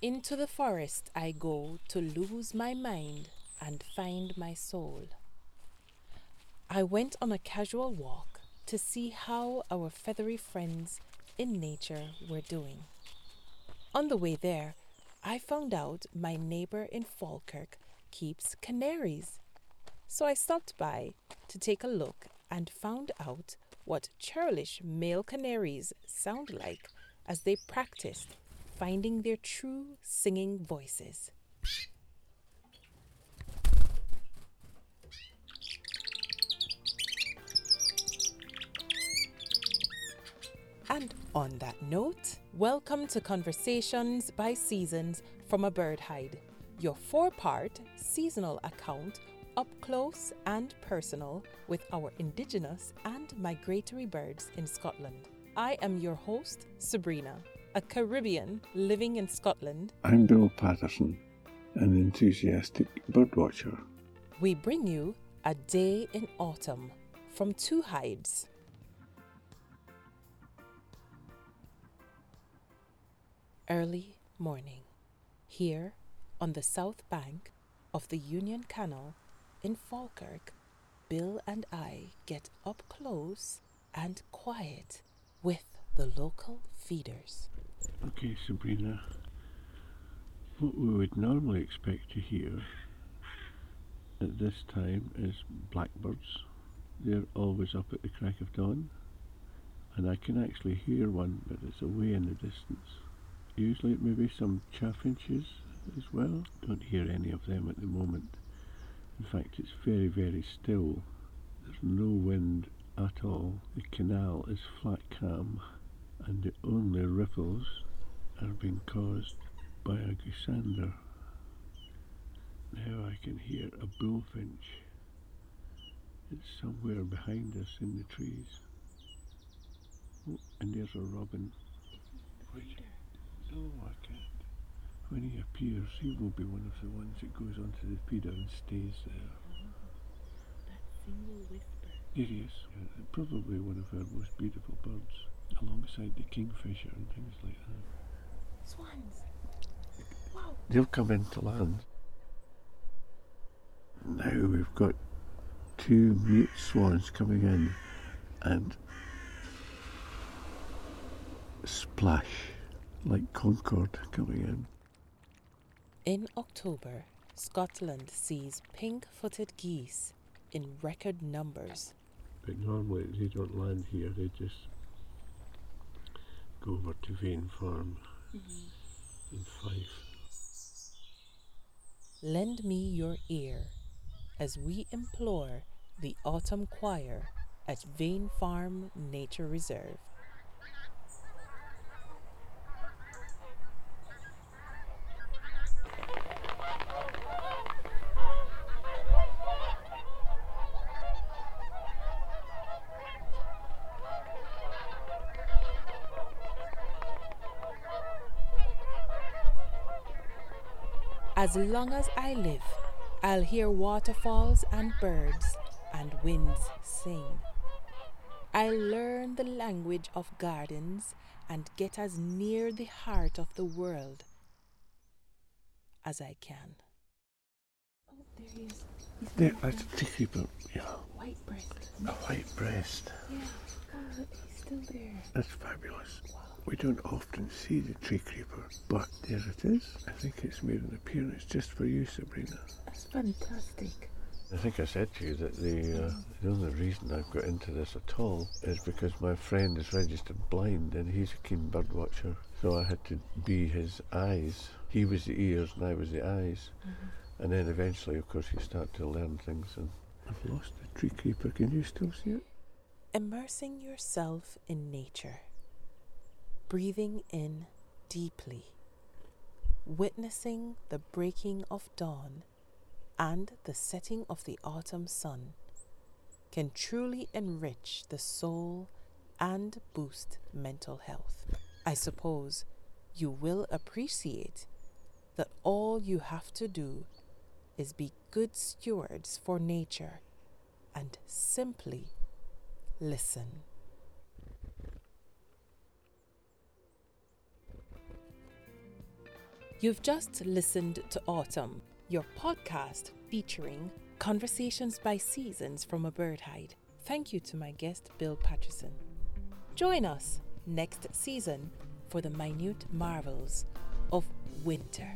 Into the forest I go to lose my mind and find my soul. I went on a casual walk to see how our feathery friends in nature were doing. On the way there, I found out my neighbor in Falkirk keeps canaries. So I stopped by to take a look and found out what churlish male canaries sound like as they practiced finding their true singing voices. And on that note, welcome to Conversations by Seasons from a Bird Hide, your four part seasonal account up close and personal with our Indigenous and migratory birds in Scotland. I am your host, Sabrina, a Caribbean living in Scotland. I'm Bill Patterson, an enthusiastic birdwatcher. We bring you a day in autumn from two hides. Early morning, here on the south bank of the Union Canal in Falkirk, Bill and I get up close and quiet with the local feeders. Okay, Sabrina. What we would normally expect to hear at this time is blackbirds. They're always up at the crack of dawn, and I can actually hear one, but it's away in the distance. Usually, maybe some chaffinches as well. Don't hear any of them at the moment. In fact, it's very, very still. There's no wind at all. The canal is flat calm, and the only ripples are being caused by a goosander. Now I can hear a bullfinch. It's somewhere behind us in the trees. Oh, and there's a robin. Wait. No, I can't. When he appears, he will be one of the ones that goes onto the feeder and stays there. That single whisper. It is. Uh, probably one of our most beautiful birds, alongside the kingfisher and things like that. Swans. Wow. They'll come into land. Now we've got two mute swans coming in and splash like Concorde coming in. In October, Scotland sees pink footed geese in record numbers. But normally they don't land here, they just go over to Farm in Fife. Lend me your ear as we implore the autumn choir at Vane Farm Nature Reserve. As long as I live, I'll hear waterfalls and birds and winds sing. I'll learn the language of gardens and get as near the heart of the world as I can. Oh, there he is. He's There, that's a tree creeper. Yeah, white breast. a white breast. Yeah, God, he's still there. That's fabulous. We don't often see the tree creeper, but there it is. I think it's made an appearance just for you, Sabrina. That's fantastic. I think I said to you that the uh, the only reason I've got into this at all is because my friend is registered blind and he's a keen bird watcher. So I had to be his eyes. He was the ears and I was the eyes. And then eventually, of course, you start to learn things. And I've lost the tree creeper. Can you still see it? Immersing yourself in nature, breathing in deeply, witnessing the breaking of dawn and the setting of the autumn sun can truly enrich the soul and boost mental health. I suppose you will appreciate that all you have to do is be good stewards for nature and simply listen. You've just listened to Autumn, your podcast featuring conversations by seasons from a bird hide. Thank you to my guest, Bill Patterson. Join us next season for the minute marvels of winter.